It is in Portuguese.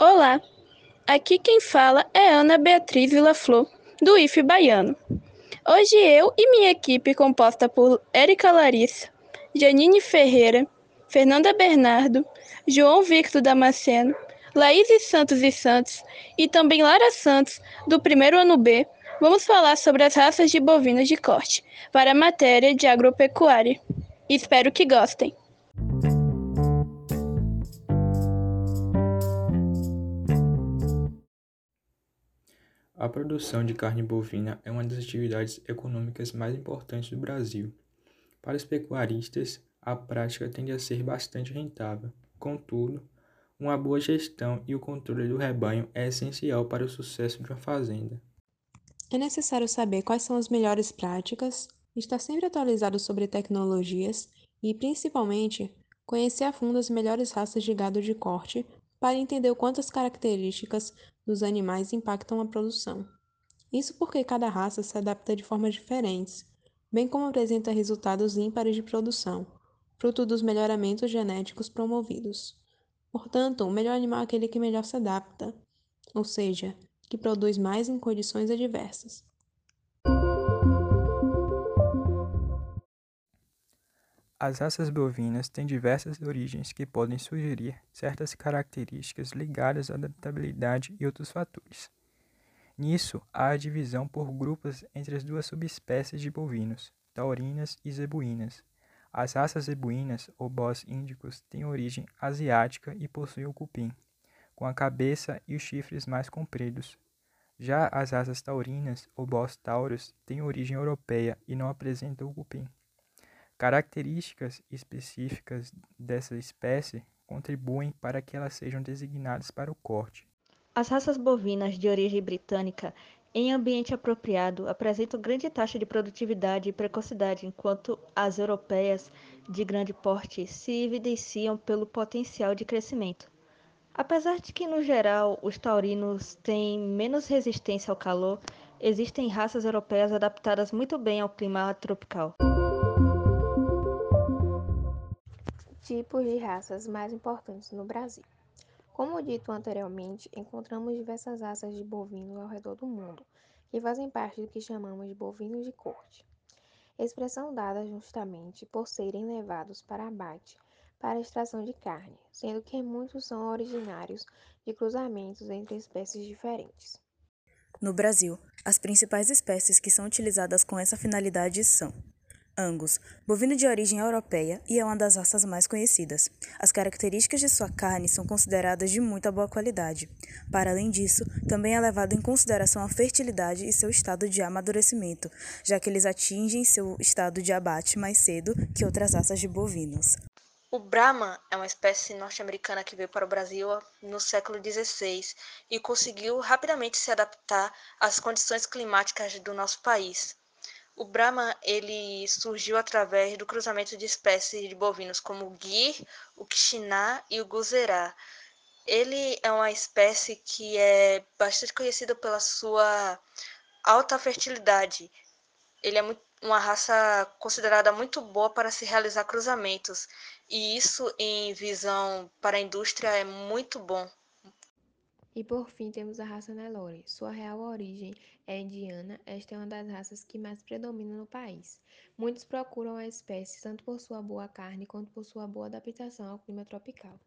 Olá, aqui quem fala é Ana Beatriz Vila-Flor, do IF Baiano. Hoje eu e minha equipe, composta por Érica Larissa, Janine Ferreira, Fernanda Bernardo, João Victor Damasceno, Laís Santos e Santos e também Lara Santos, do primeiro ano B, vamos falar sobre as raças de bovinos de corte para a matéria de agropecuária. Espero que gostem. A produção de carne bovina é uma das atividades econômicas mais importantes do Brasil. Para os pecuaristas, a prática tende a ser bastante rentável. Contudo, uma boa gestão e o controle do rebanho é essencial para o sucesso de uma fazenda. É necessário saber quais são as melhores práticas, estar sempre atualizado sobre tecnologias e, principalmente, conhecer a fundo as melhores raças de gado de corte para entender o quanto as características dos animais impactam a produção. Isso porque cada raça se adapta de formas diferentes, bem como apresenta resultados ímpares de produção, fruto dos melhoramentos genéticos promovidos. Portanto, o melhor animal é aquele que melhor se adapta, ou seja, que produz mais em condições adversas. As raças bovinas têm diversas origens que podem sugerir certas características ligadas à adaptabilidade e outros fatores. Nisso, há a divisão por grupos entre as duas subespécies de bovinos, taurinas e zebuínas. As raças zebuínas, ou bós índicos, têm origem asiática e possuem o cupim, com a cabeça e os chifres mais compridos. Já as raças taurinas, ou bós tauros, têm origem europeia e não apresentam o cupim. Características específicas dessa espécie contribuem para que elas sejam designadas para o corte. As raças bovinas de origem britânica, em ambiente apropriado, apresentam grande taxa de produtividade e precocidade, enquanto as europeias de grande porte se evidenciam pelo potencial de crescimento. Apesar de que, no geral, os taurinos têm menos resistência ao calor, existem raças europeias adaptadas muito bem ao clima tropical. Tipos de raças mais importantes no Brasil. Como dito anteriormente, encontramos diversas raças de bovinos ao redor do mundo, que fazem parte do que chamamos de bovinos de corte. Expressão dada justamente por serem levados para abate para extração de carne, sendo que muitos são originários de cruzamentos entre espécies diferentes. No Brasil, as principais espécies que são utilizadas com essa finalidade são Angus, bovino de origem europeia e é uma das raças mais conhecidas. As características de sua carne são consideradas de muita boa qualidade. Para além disso, também é levado em consideração a fertilidade e seu estado de amadurecimento, já que eles atingem seu estado de abate mais cedo que outras raças de bovinos. O Brahman é uma espécie norte-americana que veio para o Brasil no século XVI e conseguiu rapidamente se adaptar às condições climáticas do nosso país. O Brahma ele surgiu através do cruzamento de espécies de bovinos como o Gir, o Quixiná e o Guzerá. Ele é uma espécie que é bastante conhecida pela sua alta fertilidade. Ele é muito, uma raça considerada muito boa para se realizar cruzamentos, e isso, em visão para a indústria, é muito bom. E por fim temos a raça Nelore. Sua real origem é indiana, esta é uma das raças que mais predomina no país. Muitos procuram a espécie tanto por sua boa carne quanto por sua boa adaptação ao clima tropical.